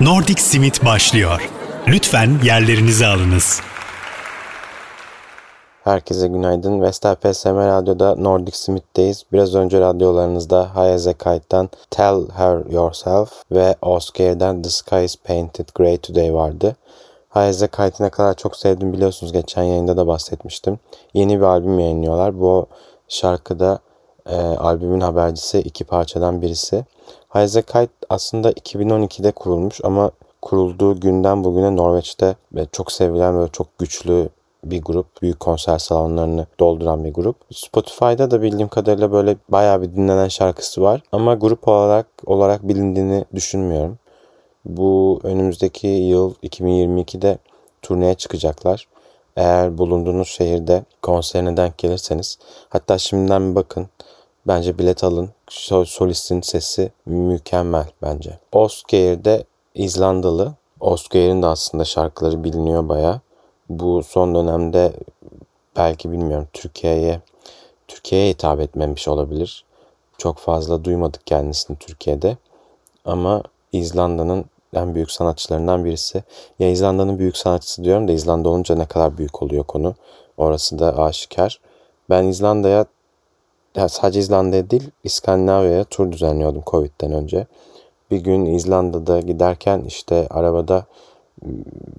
Nordic Simit başlıyor. Lütfen yerlerinizi alınız. Herkese günaydın. Vestel PSM Radyo'da Nordic Smith'teyiz. Biraz önce radyolarınızda Hayaze Kite'dan Tell Her Yourself ve Oscar'dan The Sky is Painted Grey Today vardı. Hayaze Kite'ı ne kadar çok sevdim biliyorsunuz. Geçen yayında da bahsetmiştim. Yeni bir albüm yayınlıyorlar. Bu şarkıda e, albümün habercisi iki parçadan birisi. Hayaze Kite aslında 2012'de kurulmuş ama kurulduğu günden bugüne Norveç'te çok sevilen ve çok güçlü bir grup. Büyük konser salonlarını dolduran bir grup. Spotify'da da bildiğim kadarıyla böyle bayağı bir dinlenen şarkısı var. Ama grup olarak olarak bilindiğini düşünmüyorum. Bu önümüzdeki yıl 2022'de turneye çıkacaklar. Eğer bulunduğunuz şehirde konserine denk gelirseniz hatta şimdiden bir bakın. Bence bilet alın. Solistin sesi mükemmel bence. Oscar'de İzlandalı. Oscar'in de aslında şarkıları biliniyor baya. Bu son dönemde belki bilmiyorum Türkiye'ye Türkiye'ye hitap etmemiş olabilir. Çok fazla duymadık kendisini Türkiye'de. Ama İzlanda'nın en büyük sanatçılarından birisi. Ya İzlanda'nın büyük sanatçısı diyorum da İzlanda olunca ne kadar büyük oluyor konu. Orası da aşikar. Ben İzlanda'ya ya sadece İzlanda'ya değil İskandinavya'ya tur düzenliyordum Covid'den önce. Bir gün İzlanda'da giderken işte arabada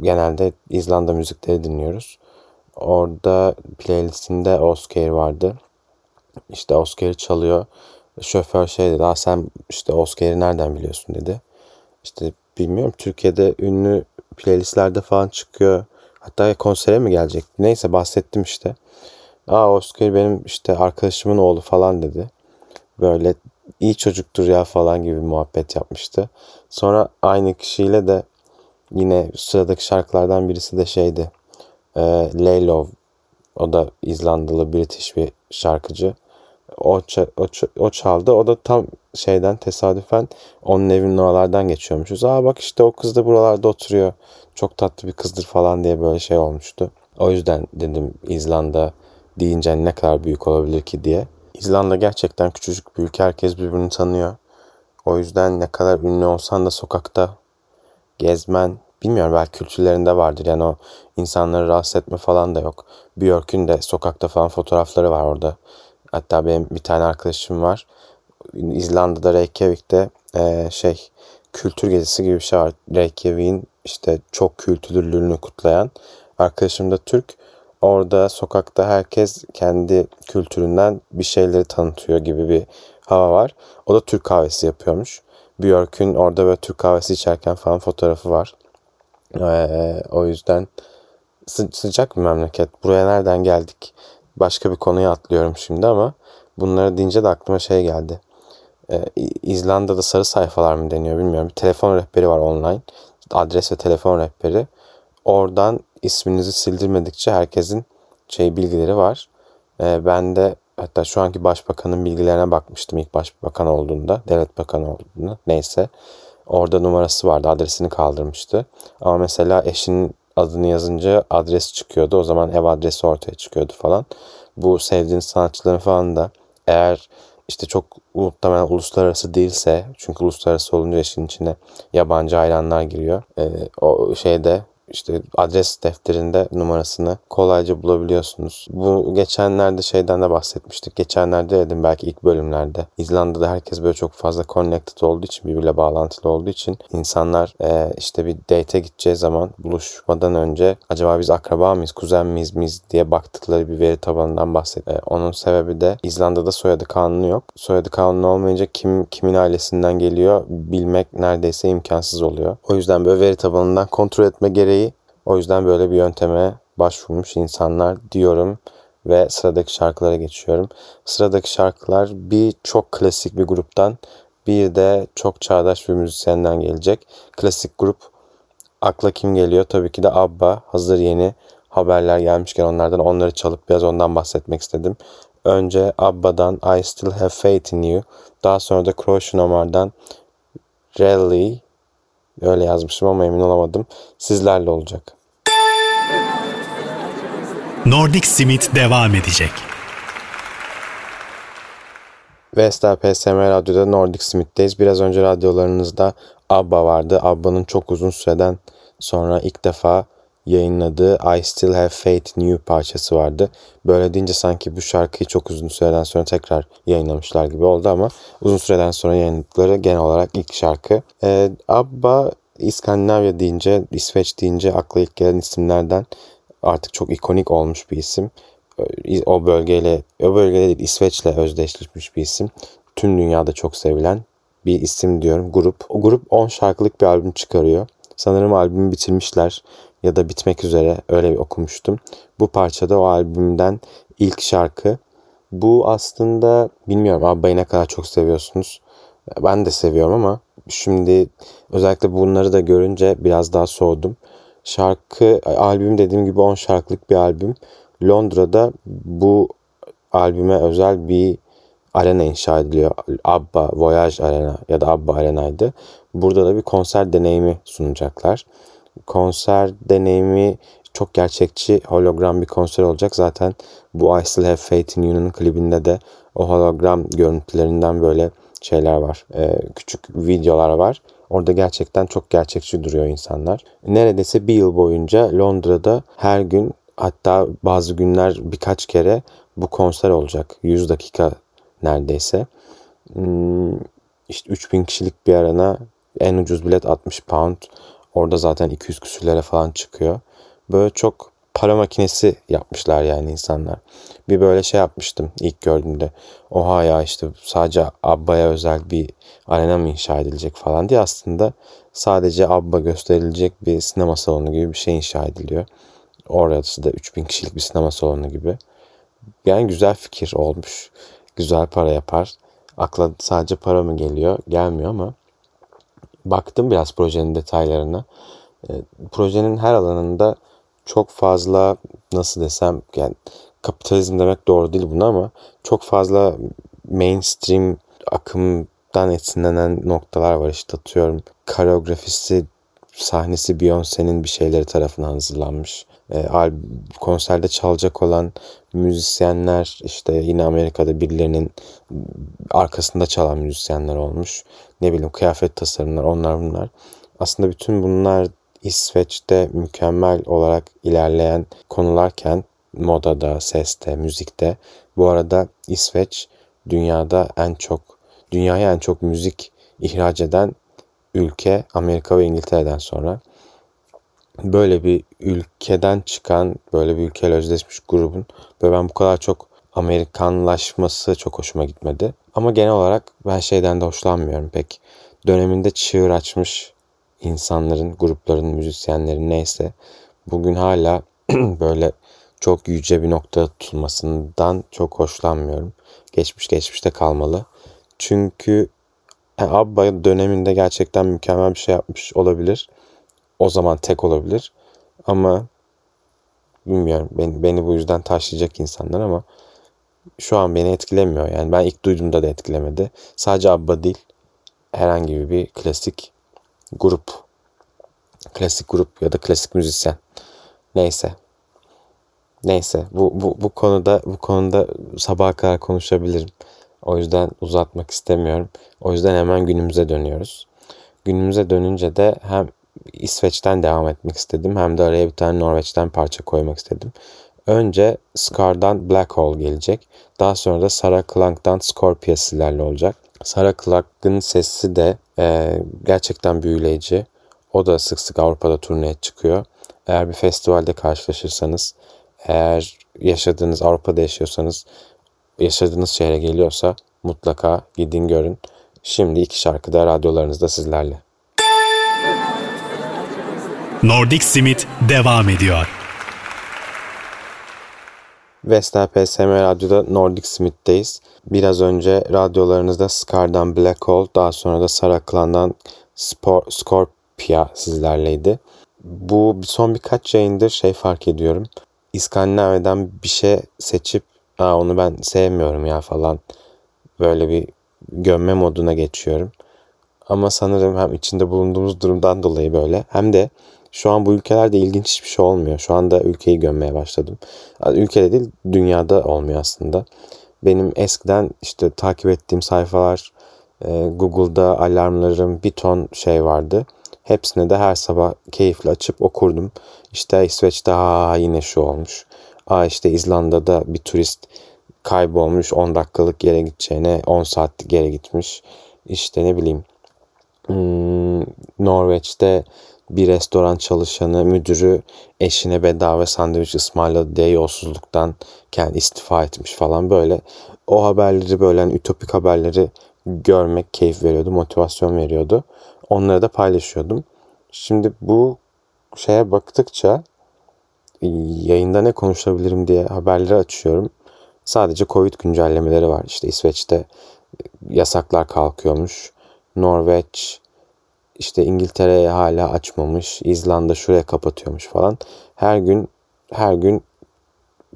genelde İzlanda müzikleri dinliyoruz. Orada playlistinde Oscar vardı. İşte Oscar'ı çalıyor. Şoför şey dedi. Sen işte Oscar'ı nereden biliyorsun dedi. İşte bilmiyorum Türkiye'de ünlü playlistlerde falan çıkıyor. Hatta konsere mi gelecek? Neyse bahsettim işte. Aa Oscar benim işte arkadaşımın oğlu falan dedi. Böyle iyi çocuktur ya falan gibi muhabbet yapmıştı. Sonra aynı kişiyle de yine sıradaki şarkılardan birisi de şeydi. E, Laylov. O da İzlandalı British bir şarkıcı. O, o, o çaldı. O da tam şeyden tesadüfen onun evinin oralardan geçiyormuşuz. Aa bak işte o kız da buralarda oturuyor. Çok tatlı bir kızdır falan diye böyle şey olmuştu. O yüzden dedim İzlanda deyince ne kadar büyük olabilir ki diye. İzlanda gerçekten küçücük bir ülke. Herkes birbirini tanıyor. O yüzden ne kadar ünlü olsan da sokakta gezmen, bilmiyorum belki kültürlerinde vardır. Yani o insanları rahatsız etme falan da yok. Björk'ün de sokakta falan fotoğrafları var orada. Hatta benim bir tane arkadaşım var. İzlanda'da Reykjavik'te e, şey kültür gezisi gibi bir şey var. Reykjavik'in işte çok kültürlülüğünü kutlayan. Arkadaşım da Türk. Orada sokakta herkes kendi kültüründen bir şeyleri tanıtıyor gibi bir hava var. O da Türk kahvesi yapıyormuş. Björk'ün orada böyle Türk kahvesi içerken falan fotoğrafı var. Ee, o yüzden sı- sıcak bir memleket. Buraya nereden geldik? Başka bir konuya atlıyorum şimdi ama bunları deyince de aklıma şey geldi. Ee, İzlanda'da sarı sayfalar mı deniyor bilmiyorum. Bir telefon rehberi var online. Adres ve telefon rehberi. Oradan isminizi sildirmedikçe herkesin şey bilgileri var. Ee, ben de hatta şu anki başbakanın bilgilerine bakmıştım ilk başbakan olduğunda, devlet bakanı olduğunda neyse. Orada numarası vardı, adresini kaldırmıştı. Ama mesela eşinin adını yazınca adres çıkıyordu. O zaman ev adresi ortaya çıkıyordu falan. Bu sevdiğiniz sanatçıların falan da eğer işte çok muhtemelen uluslararası değilse çünkü uluslararası olunca işin içine yabancı hayranlar giriyor. Ee, o şeyde işte adres defterinde numarasını kolayca bulabiliyorsunuz. Bu geçenlerde şeyden de bahsetmiştik. Geçenlerde dedim belki ilk bölümlerde. İzlanda'da herkes böyle çok fazla connected olduğu için birbiriyle bağlantılı olduğu için insanlar e, işte bir date'e gideceği zaman buluşmadan önce acaba biz akraba mıyız, kuzen miyiz, miyiz diye baktıkları bir veri tabanından bahsediyor. E, onun sebebi de İzlanda'da soyadı kanunu yok. Soyadı kanunu olmayınca kim kimin ailesinden geliyor bilmek neredeyse imkansız oluyor. O yüzden böyle veri tabanından kontrol etme gereği o yüzden böyle bir yönteme başvurmuş insanlar diyorum ve sıradaki şarkılara geçiyorum. Sıradaki şarkılar bir çok klasik bir gruptan bir de çok çağdaş bir müzisyenden gelecek. Klasik grup akla kim geliyor? Tabii ki de ABBA. Hazır yeni haberler gelmişken onlardan onları çalıp biraz ondan bahsetmek istedim. Önce ABBA'dan I Still Have Faith in You. Daha sonra da Croatian Omar'dan Rally Öyle yazmışım ama emin olamadım. Sizlerle olacak. Nordic Simit devam edecek. Vestel PSM Radyo'da Nordic Smith'teyiz. Biraz önce radyolarınızda ABBA vardı. ABBA'nın çok uzun süreden sonra ilk defa yayınladığı I Still Have Faith You parçası vardı. Böyle deyince sanki bu şarkıyı çok uzun süreden sonra tekrar yayınlamışlar gibi oldu ama uzun süreden sonra yayınladıkları genel olarak ilk şarkı. Ee, ABBA İskandinavya deyince, İsveç deyince akla ilk gelen isimlerden artık çok ikonik olmuş bir isim. Ee, o bölgeyle, o bölgede değil İsveç'le özdeşleşmiş bir isim. Tüm dünyada çok sevilen bir isim diyorum grup. O grup 10 şarkılık bir albüm çıkarıyor. Sanırım albümü bitirmişler ya da bitmek üzere öyle okumuştum. Bu parçada o albümden ilk şarkı. Bu aslında bilmiyorum Abba'yı ne kadar çok seviyorsunuz. Ben de seviyorum ama şimdi özellikle bunları da görünce biraz daha soğudum. Şarkı albüm dediğim gibi 10 şarkılık bir albüm. Londra'da bu albüme özel bir arena inşa ediliyor. Abba Voyage Arena ya da Abba Arena'ydı. Burada da bir konser deneyimi sunacaklar. Konser deneyimi çok gerçekçi hologram bir konser olacak. Zaten bu I Still Have Faith in You'nun klibinde de o hologram görüntülerinden böyle şeyler var. Ee, küçük videolar var. Orada gerçekten çok gerçekçi duruyor insanlar. Neredeyse bir yıl boyunca Londra'da her gün hatta bazı günler birkaç kere bu konser olacak. 100 dakika neredeyse. Hmm, işte 3000 kişilik bir arena en ucuz bilet 60 pound. Orada zaten 200 küsürlere falan çıkıyor. Böyle çok para makinesi yapmışlar yani insanlar. Bir böyle şey yapmıştım ilk gördüğümde. Oha ya işte sadece Abba'ya özel bir arena mı inşa edilecek falan diye aslında sadece Abba gösterilecek bir sinema salonu gibi bir şey inşa ediliyor. Orası da 3000 kişilik bir sinema salonu gibi. Yani güzel fikir olmuş. Güzel para yapar. Akla sadece para mı geliyor? Gelmiyor ama baktım biraz projenin detaylarına. E, projenin her alanında çok fazla nasıl desem yani kapitalizm demek doğru değil buna ama çok fazla mainstream akımdan esinlenen noktalar var. İşte atıyorum koreografisi sahnesi Beyoncé'nin bir şeyleri tarafından hazırlanmış. E, konserde çalacak olan müzisyenler işte yine Amerika'da birilerinin arkasında çalan müzisyenler olmuş. Ne bileyim kıyafet tasarımlar onlar bunlar. Aslında bütün bunlar İsveç'te mükemmel olarak ilerleyen konularken modada, seste, müzikte. Bu arada İsveç dünyada en çok dünyaya en çok müzik ihraç eden ülke Amerika ve İngiltere'den sonra. Böyle bir ülkeden çıkan, böyle bir ülkeyle özdeşmiş grubun böyle ben bu kadar çok Amerikanlaşması çok hoşuma gitmedi. Ama genel olarak ben şeyden de hoşlanmıyorum pek. Döneminde çığır açmış insanların, grupların, müzisyenlerin neyse bugün hala böyle çok yüce bir nokta tutulmasından çok hoşlanmıyorum. Geçmiş geçmişte kalmalı. Çünkü yani Abba döneminde gerçekten mükemmel bir şey yapmış olabilir. O zaman tek olabilir. Ama bilmiyorum beni, beni bu yüzden taşıyacak insanlar ama şu an beni etkilemiyor. Yani ben ilk duyduğumda da etkilemedi. Sadece Abba değil herhangi bir klasik grup. Klasik grup ya da klasik müzisyen. Neyse. Neyse bu, bu, bu konuda bu konuda sabaha kadar konuşabilirim. O yüzden uzatmak istemiyorum. O yüzden hemen günümüze dönüyoruz. Günümüze dönünce de hem İsveç'ten devam etmek istedim hem de araya bir tane Norveç'ten parça koymak istedim. Önce Scar'dan Black Hole gelecek. Daha sonra da Sarah Clank'tan Scorpia sizlerle olacak. Sarah Clank'ın sesi de e, gerçekten büyüleyici. O da sık sık Avrupa'da turneye çıkıyor. Eğer bir festivalde karşılaşırsanız, eğer yaşadığınız Avrupa'da yaşıyorsanız, yaşadığınız şehre geliyorsa mutlaka gidin görün. Şimdi iki şarkı da radyolarınızda sizlerle. Nordic Simit devam ediyor. Vestel PSM Radyo'da Nordic Smith'teyiz. Biraz önce radyolarınızda Scar'dan Black Hole, daha sonra da Sarah Clan'dan Spor, Scorpia sizlerleydi. Bu son birkaç yayındır şey fark ediyorum. İskandinavya'dan bir şey seçip Aa, onu ben sevmiyorum ya falan böyle bir gömme moduna geçiyorum. Ama sanırım hem içinde bulunduğumuz durumdan dolayı böyle hem de şu an bu ülkelerde ilginç hiçbir şey olmuyor. Şu anda ülkeyi gömmeye başladım. Ülkede değil dünyada olmuyor aslında. Benim eskiden işte takip ettiğim sayfalar E, Google'da alarmlarım bir ton şey vardı. Hepsini de her sabah keyifle açıp okurdum. İşte İsveç'te ha yine şu olmuş. Aa işte İzlanda'da bir turist kaybolmuş 10 dakikalık yere gideceğine 10 saatlik yere gitmiş. İşte ne bileyim hmm, Norveç'te bir restoran çalışanı müdürü eşine bedava sandviç ısmarladı diye yolsuzluktan kendi istifa etmiş falan böyle. O haberleri böyle hani ütopik haberleri görmek keyif veriyordu, motivasyon veriyordu. Onları da paylaşıyordum. Şimdi bu şeye baktıkça yayında ne konuşabilirim diye haberleri açıyorum. Sadece Covid güncellemeleri var. İşte İsveç'te yasaklar kalkıyormuş. Norveç işte İngiltere'ye hala açmamış. İzlanda şuraya kapatıyormuş falan. Her gün her gün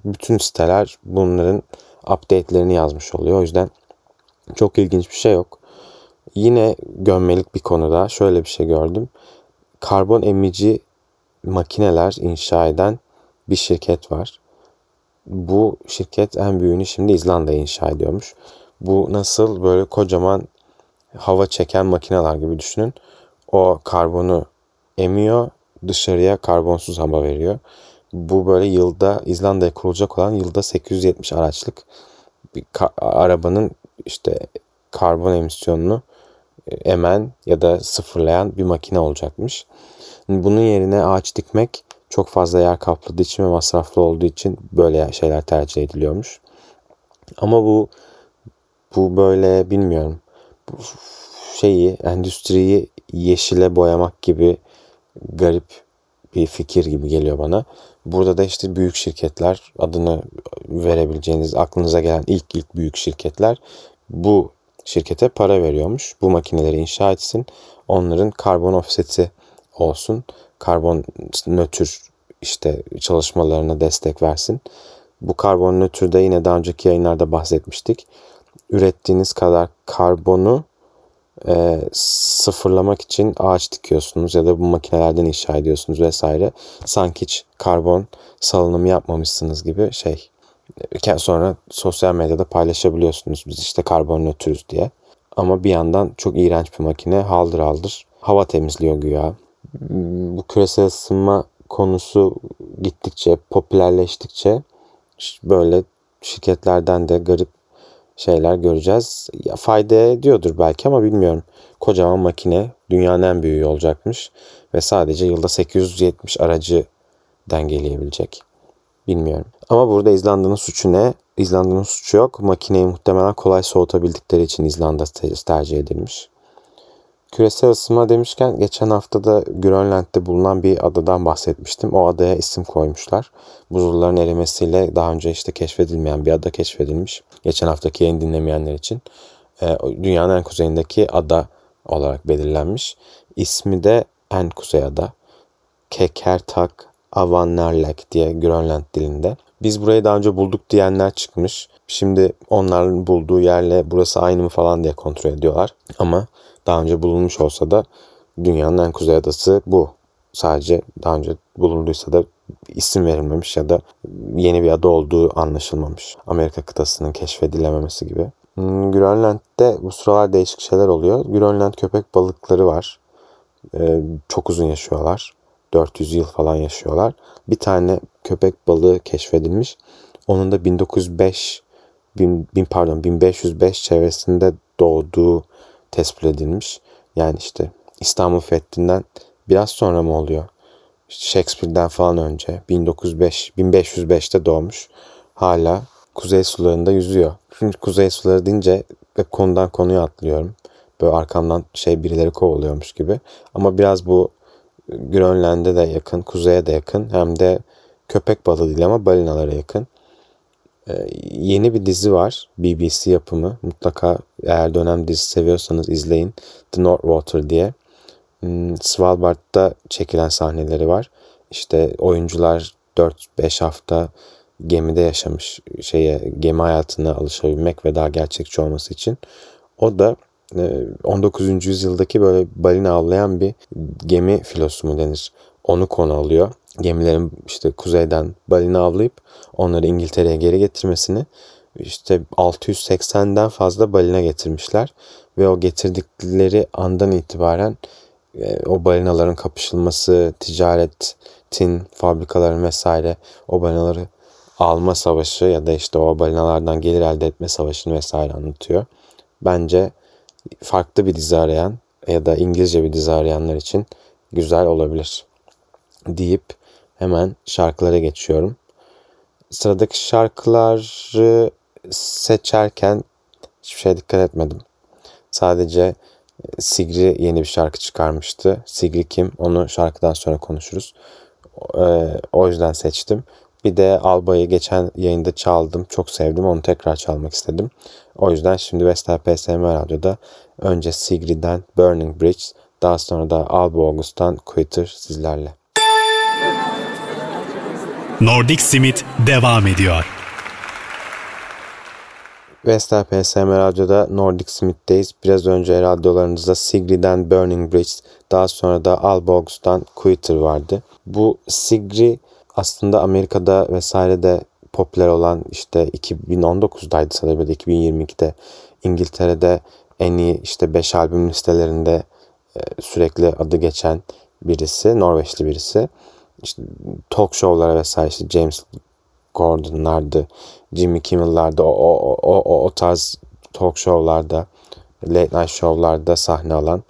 bütün siteler bunların update'lerini yazmış oluyor. O yüzden çok ilginç bir şey yok. Yine gömmelik bir konuda şöyle bir şey gördüm. Karbon emici makineler inşa eden bir şirket var. Bu şirket en büyüğünü şimdi İzlanda'ya inşa ediyormuş. Bu nasıl böyle kocaman hava çeken makineler gibi düşünün. O karbonu emiyor, dışarıya karbonsuz hava veriyor. Bu böyle yılda İzlanda'ya kurulacak olan yılda 870 araçlık bir arabanın işte karbon emisyonunu e, emen ya da sıfırlayan bir makine olacakmış. Bunun yerine ağaç dikmek çok fazla yer kapladığı için ve masraflı olduğu için böyle şeyler tercih ediliyormuş. Ama bu bu böyle bilmiyorum. Bu şeyi endüstriyi yeşile boyamak gibi garip bir fikir gibi geliyor bana. Burada da işte büyük şirketler adını verebileceğiniz aklınıza gelen ilk ilk büyük şirketler bu şirkete para veriyormuş. Bu makineleri inşa etsin. Onların karbon offseti olsun. Karbon nötr işte çalışmalarına destek versin. Bu karbon nötrde yine daha önceki yayınlarda bahsetmiştik. Ürettiğiniz kadar karbonu e, sıfırlamak için ağaç dikiyorsunuz ya da bu makinelerden inşa ediyorsunuz vesaire. Sanki hiç karbon salınımı yapmamışsınız gibi şey. Sonra sosyal medyada paylaşabiliyorsunuz biz işte karbon nötrüz diye. Ama bir yandan çok iğrenç bir makine haldır haldır hava temizliyor güya. Bu küresel ısınma konusu gittikçe popülerleştikçe böyle şirketlerden de garip şeyler göreceğiz. Ya, fayda ediyordur belki ama bilmiyorum. Kocaman makine dünyanın en büyüğü olacakmış ve sadece yılda 870 aracı dengeleyebilecek. Bilmiyorum. Ama burada İzlanda'nın suçu ne? İzlanda'nın suçu yok. Makineyi muhtemelen kolay soğutabildikleri için İzlanda tercih edilmiş. Küresel ısınma demişken geçen hafta da Grönland'de bulunan bir adadan bahsetmiştim. O adaya isim koymuşlar. Buzulların erimesiyle daha önce işte keşfedilmeyen bir ada keşfedilmiş. Geçen haftaki yayın dinlemeyenler için. E, dünyanın en kuzeyindeki ada olarak belirlenmiş. İsmi de en kuzey ada. Kekertak Avannerlek diye Grönland dilinde. Biz burayı daha önce bulduk diyenler çıkmış. Şimdi onların bulduğu yerle burası aynı mı falan diye kontrol ediyorlar. Ama daha önce bulunmuş olsa da dünyanın en kuzey adası bu. Sadece daha önce bulunduysa da isim verilmemiş ya da yeni bir ada olduğu anlaşılmamış. Amerika kıtasının keşfedilememesi gibi. Hmm, Grönland'de bu sıralar değişik şeyler oluyor. Grönland köpek balıkları var. Ee, çok uzun yaşıyorlar. 400 yıl falan yaşıyorlar. Bir tane köpek balığı keşfedilmiş. Onun da 1905 bin, bin pardon 1505 çevresinde doğduğu tespit edilmiş. Yani işte İstanbul Fethi'nden biraz sonra mı oluyor? Shakespeare'den falan önce 1905 1505'te doğmuş. Hala kuzey sularında yüzüyor. Şimdi kuzey suları deyince hep konudan konuya atlıyorum. Böyle arkamdan şey birileri kovuluyormuş gibi. Ama biraz bu Grönland'e de yakın, kuzeye de yakın. Hem de köpek balığı değil ama balinalara yakın. Ee, yeni bir dizi var. BBC yapımı. Mutlaka eğer dönem dizisi seviyorsanız izleyin. The North Water diye. Hmm, Svalbard'da çekilen sahneleri var. İşte oyuncular 4-5 hafta gemide yaşamış şeye gemi hayatına alışabilmek ve daha gerçekçi olması için. O da 19. E, yüzyıldaki böyle balina avlayan bir gemi filosu mu denir? Onu konu alıyor gemilerin işte kuzeyden balina avlayıp onları İngiltere'ye geri getirmesini işte 680'den fazla balina getirmişler ve o getirdikleri andan itibaren e, o balinaların kapışılması, ticaretin, fabrikaların vesaire o balinaları alma savaşı ya da işte o balinalardan gelir elde etme savaşını vesaire anlatıyor. Bence farklı bir dizi arayan ya da İngilizce bir dizi arayanlar için güzel olabilir deyip hemen şarkılara geçiyorum. Sıradaki şarkıları seçerken hiçbir şeye dikkat etmedim. Sadece e, Sigri yeni bir şarkı çıkarmıştı. Sigri kim? Onu şarkıdan sonra konuşuruz. E, o yüzden seçtim. Bir de Alba'yı geçen yayında çaldım. Çok sevdim. Onu tekrar çalmak istedim. O yüzden şimdi Vestel PSM Radyo'da önce Sigri'den Burning Bridge, daha sonra da Alba August'tan Quitter sizlerle. Nordic Simit devam ediyor. Vestel PSM Radyo'da Nordic Smith'teyiz. Biraz önce radyolarınızda Sigri'den Burning Bridge, daha sonra da Alba August'tan Quitter vardı. Bu Sigri aslında Amerika'da vesairede popüler olan işte 2019'daydı sanırım ya da 2022'de İngiltere'de en iyi işte 5 albüm listelerinde e, sürekli adı geçen birisi, Norveçli birisi. İşte talk show'lara vesaire işte James Gordon'lardı, Jimmy Kimmel'larda o, o, o, o, o tarz talk show'larda, late night show'larda sahne alan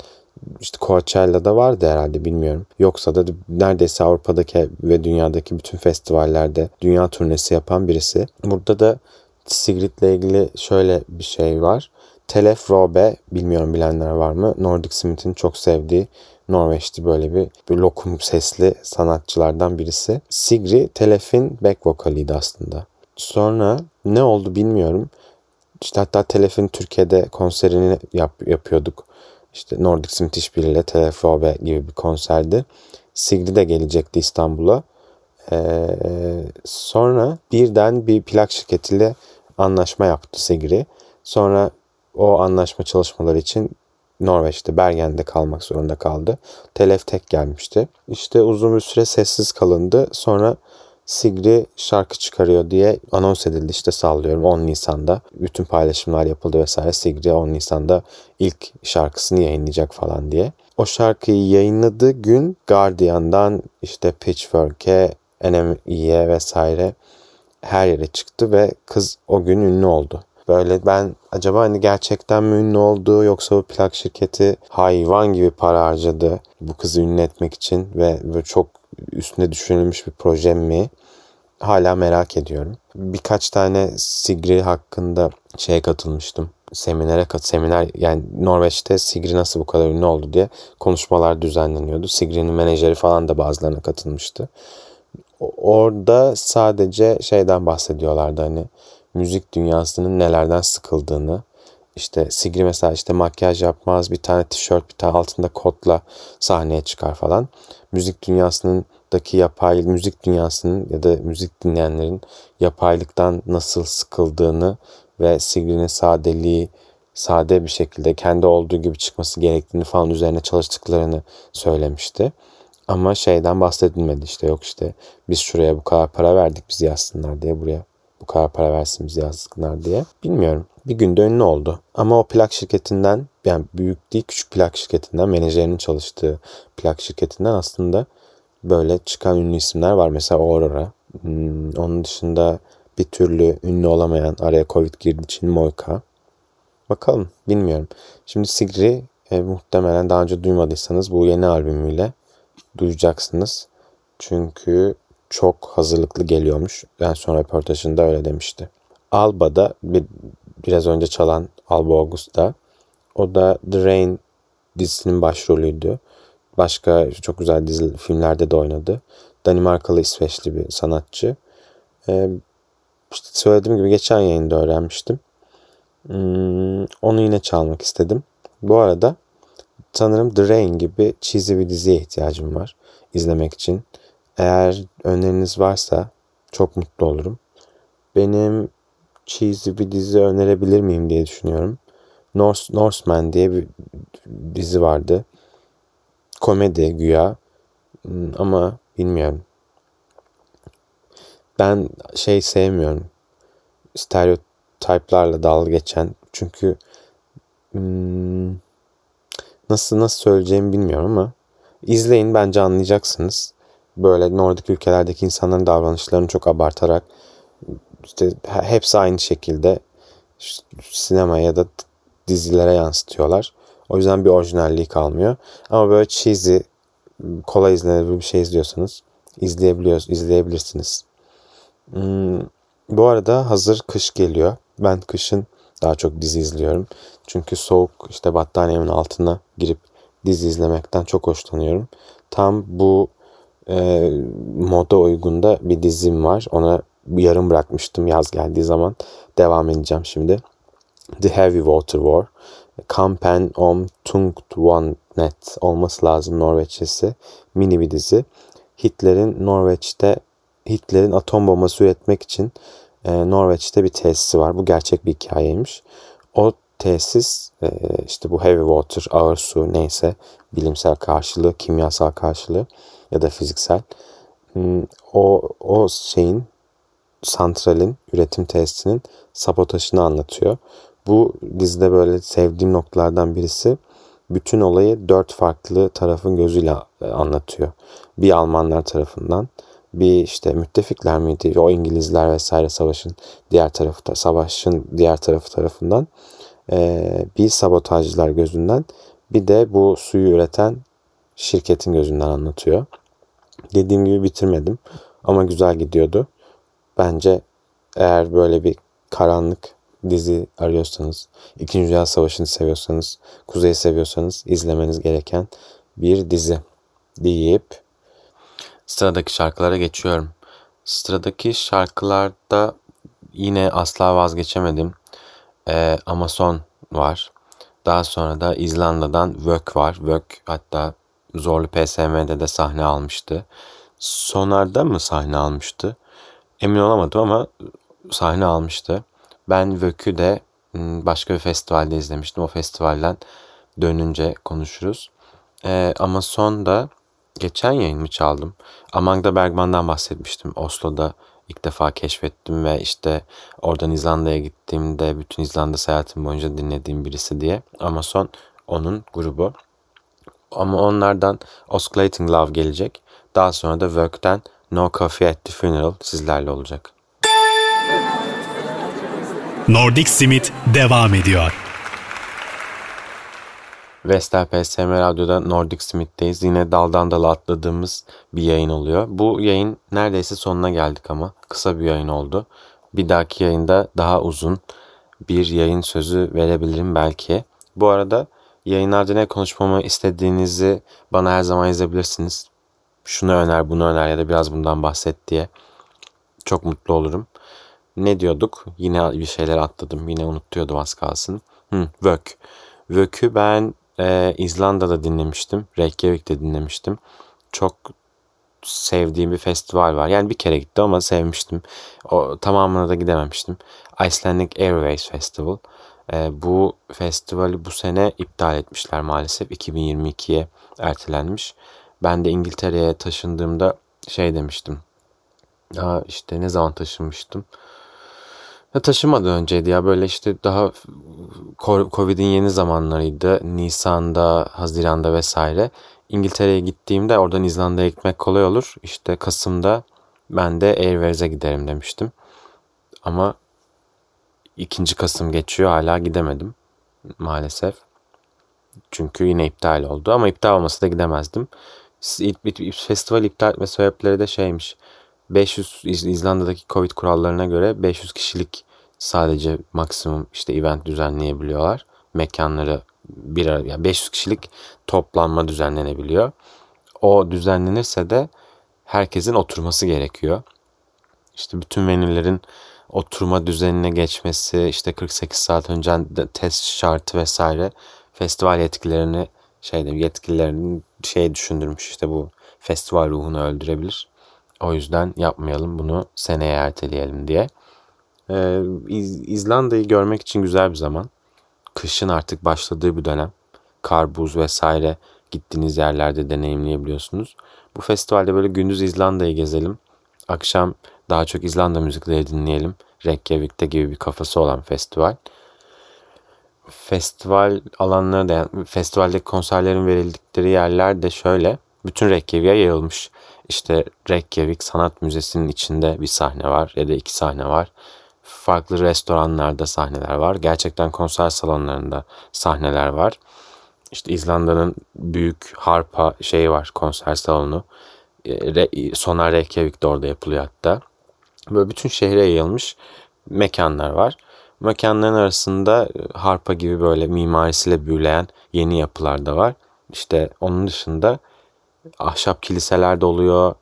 işte Coachella'da vardı herhalde bilmiyorum. Yoksa da neredeyse Avrupa'daki ve dünyadaki bütün festivallerde dünya turnesi yapan birisi. Burada da Sigrid'le ilgili şöyle bir şey var. Telef Robe bilmiyorum bilenler var mı? Nordic Smith'in çok sevdiği Norveçli böyle bir, bir lokum sesli sanatçılardan birisi. Sigri Telef'in back vokaliydi aslında. Sonra ne oldu bilmiyorum. İşte hatta Telef'in Türkiye'de konserini yap, yapıyorduk işte Nordic Smith işbirliğiyle Telefobe gibi bir konserdi. Sigri de gelecekti İstanbul'a. Ee, sonra birden bir plak şirketiyle anlaşma yaptı Sigri. Sonra o anlaşma çalışmaları için Norveç'te Bergen'de kalmak zorunda kaldı. Telef tek gelmişti. İşte uzun bir süre sessiz kalındı. Sonra Sigri şarkı çıkarıyor diye anons edildi işte sallıyorum 10 Nisan'da. Bütün paylaşımlar yapıldı vesaire. Sigri 10 Nisan'da ilk şarkısını yayınlayacak falan diye. O şarkıyı yayınladığı gün Guardian'dan işte Pitchfork'e, NME'ye vesaire her yere çıktı ve kız o gün ünlü oldu. Böyle ben acaba hani gerçekten mi ünlü oldu yoksa bu plak şirketi hayvan gibi para harcadı bu kızı ünlü etmek için ve böyle çok üstüne düşünülmüş bir proje mi? Hala merak ediyorum. Birkaç tane Sigri hakkında şeye katılmıştım. Seminere kat seminer yani Norveç'te Sigri nasıl bu kadar ünlü oldu diye konuşmalar düzenleniyordu. Sigri'nin menajeri falan da bazılarına katılmıştı. Orada sadece şeyden bahsediyorlardı hani müzik dünyasının nelerden sıkıldığını. İşte Sigri mesela işte makyaj yapmaz, bir tane tişört, bir tane altında kotla sahneye çıkar falan. Müzik dünyasının daki yapay müzik dünyasının ya da müzik dinleyenlerin yapaylıktan nasıl sıkıldığını ve Sigri'nin sadeliği sade bir şekilde kendi olduğu gibi çıkması gerektiğini falan üzerine çalıştıklarını söylemişti. Ama şeyden bahsedilmedi işte yok işte biz şuraya bu kadar para verdik bizi yazsınlar diye buraya bu kadar para versin bizi yazsınlar diye. Bilmiyorum. Bir günde ünlü oldu. Ama o plak şirketinden yani büyük değil küçük plak şirketinden menajerinin çalıştığı plak şirketinden aslında böyle çıkan ünlü isimler var. Mesela Aurora. Hmm, onun dışında bir türlü ünlü olamayan araya Covid girdiği için Moika. Bakalım bilmiyorum. Şimdi Sigri e, muhtemelen daha önce duymadıysanız bu yeni albümüyle duyacaksınız. Çünkü çok hazırlıklı geliyormuş. En son röportajında öyle demişti. Alba'da bir, biraz önce çalan Alba August'ta o da The Rain dizisinin başrolüydü. Başka çok güzel dizi filmlerde de oynadı. Danimarkalı İsveçli bir sanatçı. Ee, işte söylediğim gibi geçen yayında öğrenmiştim. Hmm, onu yine çalmak istedim. Bu arada sanırım The Rain gibi cheesy bir diziye ihtiyacım var izlemek için. Eğer öneriniz varsa çok mutlu olurum. Benim cheesy bir dizi önerebilir miyim diye düşünüyorum. Norse, Norseman diye bir dizi vardı komedi güya hmm, ama bilmiyorum. Ben şey sevmiyorum. Stereotip stereotiplarla dalga geçen çünkü hmm, nasıl nasıl söyleyeceğimi bilmiyorum ama izleyin bence anlayacaksınız. Böyle Nordik ülkelerdeki insanların davranışlarını çok abartarak işte hepsi aynı şekilde sinemaya ya da dizilere yansıtıyorlar. O yüzden bir orijinalliği kalmıyor. Ama böyle cheesy, kolay izlenebilir bir şey izliyorsanız izleyebiliyoruz, izleyebilirsiniz. Hmm, bu arada hazır kış geliyor. Ben kışın daha çok dizi izliyorum. Çünkü soğuk işte battaniyemin altına girip dizi izlemekten çok hoşlanıyorum. Tam bu e, moda uygun da bir dizim var. Ona yarım bırakmıştım yaz geldiği zaman. Devam edeceğim şimdi. The Heavy Water War. Kampen om Tungt One Net olması lazım Norveççesi. Mini bir dizi. Hitler'in Norveç'te Hitler'in atom bombası üretmek için e, Norveç'te bir tesisi var. Bu gerçek bir hikayeymiş. O tesis e, işte bu heavy water, ağır su neyse bilimsel karşılığı, kimyasal karşılığı ya da fiziksel. Hmm, o, o şeyin santralin, üretim tesisinin sabotajını anlatıyor. Bu dizide böyle sevdiğim noktalardan birisi bütün olayı dört farklı tarafın gözüyle e, anlatıyor. Bir Almanlar tarafından, bir işte müttefikler miydi, o İngilizler vesaire savaşın diğer tarafı, savaşın diğer tarafı tarafından, e, bir sabotajcılar gözünden, bir de bu suyu üreten şirketin gözünden anlatıyor. Dediğim gibi bitirmedim ama güzel gidiyordu. Bence eğer böyle bir karanlık dizi arıyorsanız, İkinci Dünya Savaşı'nı seviyorsanız, Kuzey'i seviyorsanız izlemeniz gereken bir dizi deyip sıradaki şarkılara geçiyorum. Sıradaki şarkılarda yine asla vazgeçemedim. Ee, Amazon var. Daha sonra da İzlanda'dan Vök var. Vök hatta Zorlu PSM'de de sahne almıştı. Sonar'da mı sahne almıştı? Emin olamadım ama sahne almıştı. Ben Vök'ü de başka bir festivalde izlemiştim. O festivalden dönünce konuşuruz. Ee, ama son da geçen yayın mı çaldım? Amanda Bergman'dan bahsetmiştim. Oslo'da ilk defa keşfettim ve işte oradan İzlanda'ya gittiğimde bütün İzlanda seyahatim boyunca dinlediğim birisi diye. Ama son onun grubu. Ama onlardan Osculating Love gelecek. Daha sonra da Work'ten No Coffee at the Funeral sizlerle olacak. Nordic Simit devam ediyor. Vestel PSM Radyo'da Nordic Smith'teyiz. Yine daldan dala atladığımız bir yayın oluyor. Bu yayın neredeyse sonuna geldik ama kısa bir yayın oldu. Bir dahaki yayında daha uzun bir yayın sözü verebilirim belki. Bu arada yayınlarda ne konuşmamı istediğinizi bana her zaman yazabilirsiniz. Şunu öner, bunu öner ya da biraz bundan bahset diye. Çok mutlu olurum. Ne diyorduk? Yine bir şeyler atladım. Yine unutuyordum az kalsın. Hı, Vök. Vök'ü ben e, İzlanda'da dinlemiştim. Reykjavik'te dinlemiştim. Çok sevdiğim bir festival var. Yani bir kere gitti ama sevmiştim. O tamamına da gidememiştim. Icelandic Airways Festival. E, bu festivali bu sene iptal etmişler maalesef. 2022'ye ertelenmiş. Ben de İngiltere'ye taşındığımda şey demiştim. Aa işte ne zaman taşınmıştım? Ya taşımadan önceydi ya böyle işte daha Covid'in yeni zamanlarıydı. Nisan'da, Haziran'da vesaire. İngiltere'ye gittiğimde oradan İzlanda'ya gitmek kolay olur. İşte Kasım'da ben de Airways'e giderim demiştim. Ama ikinci Kasım geçiyor hala gidemedim maalesef. Çünkü yine iptal oldu ama iptal olmasa da gidemezdim. Festival iptal etme sebepleri de şeymiş. 500 İzlanda'daki Covid kurallarına göre 500 kişilik sadece maksimum işte event düzenleyebiliyorlar. Mekanları bir ara yani 500 kişilik toplanma düzenlenebiliyor. O düzenlenirse de herkesin oturması gerekiyor. İşte bütün menülerin oturma düzenine geçmesi, işte 48 saat önce test şartı vesaire festival yetkilerini şeyde yetkililerinin şey düşündürmüş işte bu festival ruhunu öldürebilir. O yüzden yapmayalım bunu seneye erteleyelim diye. Ee, İz- İzlanda'yı görmek için güzel bir zaman. Kışın artık başladığı bir dönem. Kar, buz vesaire gittiğiniz yerlerde deneyimleyebiliyorsunuz. Bu festivalde böyle gündüz İzlanda'yı gezelim. Akşam daha çok İzlanda müzikleri dinleyelim. Reykjavik'te gibi bir kafası olan festival. Festival alanları da yani festivaldeki konserlerin verildikleri yerler de şöyle. Bütün Reykjavik'e yayılmış. İşte Reykjavik Sanat Müzesi'nin içinde bir sahne var ya da iki sahne var. Farklı restoranlarda sahneler var. Gerçekten konser salonlarında sahneler var. İşte İzlanda'nın büyük harpa şeyi var konser salonu. E, Sonar Reykjavik de orada yapılıyor hatta. Böyle bütün şehre yayılmış mekanlar var. Mekanların arasında e, harpa gibi böyle mimarisiyle büyüleyen yeni yapılar da var. İşte onun dışında ahşap kiliseler de oluyor.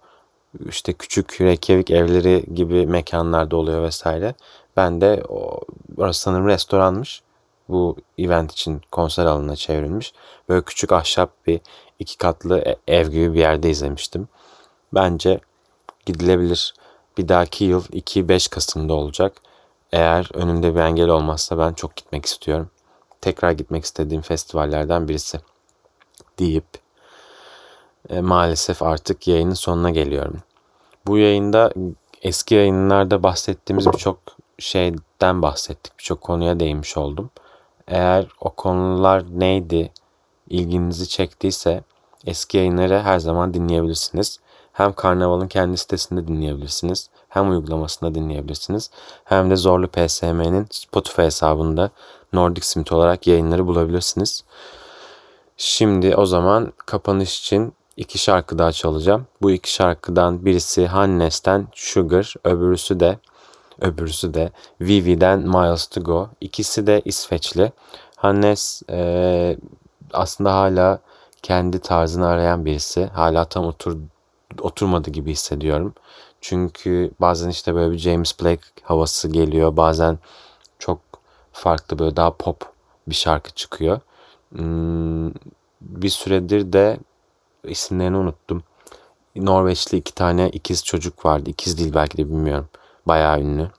İşte küçük Reykjavik evleri gibi mekanlar da oluyor vesaire. Ben de o, orası sanırım restoranmış. Bu event için konser alanına çevrilmiş. Böyle küçük ahşap bir iki katlı e, ev gibi bir yerde izlemiştim. Bence gidilebilir. Bir dahaki yıl 2-5 Kasım'da olacak. Eğer önümde bir engel olmazsa ben çok gitmek istiyorum. Tekrar gitmek istediğim festivallerden birisi deyip e, maalesef artık yayının sonuna geliyorum. Bu yayında eski yayınlarda bahsettiğimiz birçok şeyden bahsettik. Birçok konuya değinmiş oldum. Eğer o konular neydi, ilginizi çektiyse eski yayınları her zaman dinleyebilirsiniz. Hem Karnaval'ın kendi sitesinde dinleyebilirsiniz. Hem uygulamasında dinleyebilirsiniz. Hem de Zorlu PSM'nin Spotify hesabında Nordic Smith olarak yayınları bulabilirsiniz. Şimdi o zaman kapanış için iki şarkı daha çalacağım. Bu iki şarkıdan birisi Hannes'ten Sugar, öbürüsü de öbürüsü de Vivi'den Miles to Go. İkisi de İsveçli. Hannes e, aslında hala kendi tarzını arayan birisi. Hala tam otur, oturmadı gibi hissediyorum. Çünkü bazen işte böyle bir James Blake havası geliyor. Bazen çok farklı böyle daha pop bir şarkı çıkıyor. Hmm, bir süredir de isimlerini unuttum. Norveçli iki tane ikiz çocuk vardı. İkiz değil belki de bilmiyorum. Bayağı ünlü.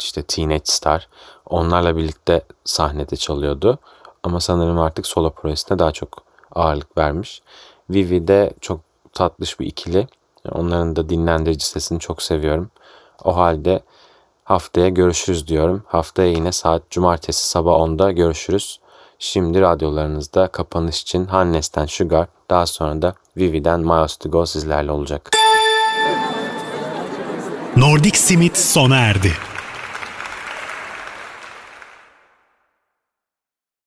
İşte Teenage Star. Onlarla birlikte sahnede çalıyordu. Ama sanırım artık solo projesine daha çok ağırlık vermiş. Vivi de çok tatlış bir ikili. Onların da dinlendirici sesini çok seviyorum. O halde haftaya görüşürüz diyorum. Haftaya yine saat cumartesi sabah 10'da görüşürüz. Şimdi radyolarınızda kapanış için Hannes'ten Sugar, daha sonra da Vivi'den Miles to Go sizlerle olacak. Nordic Simit sona erdi.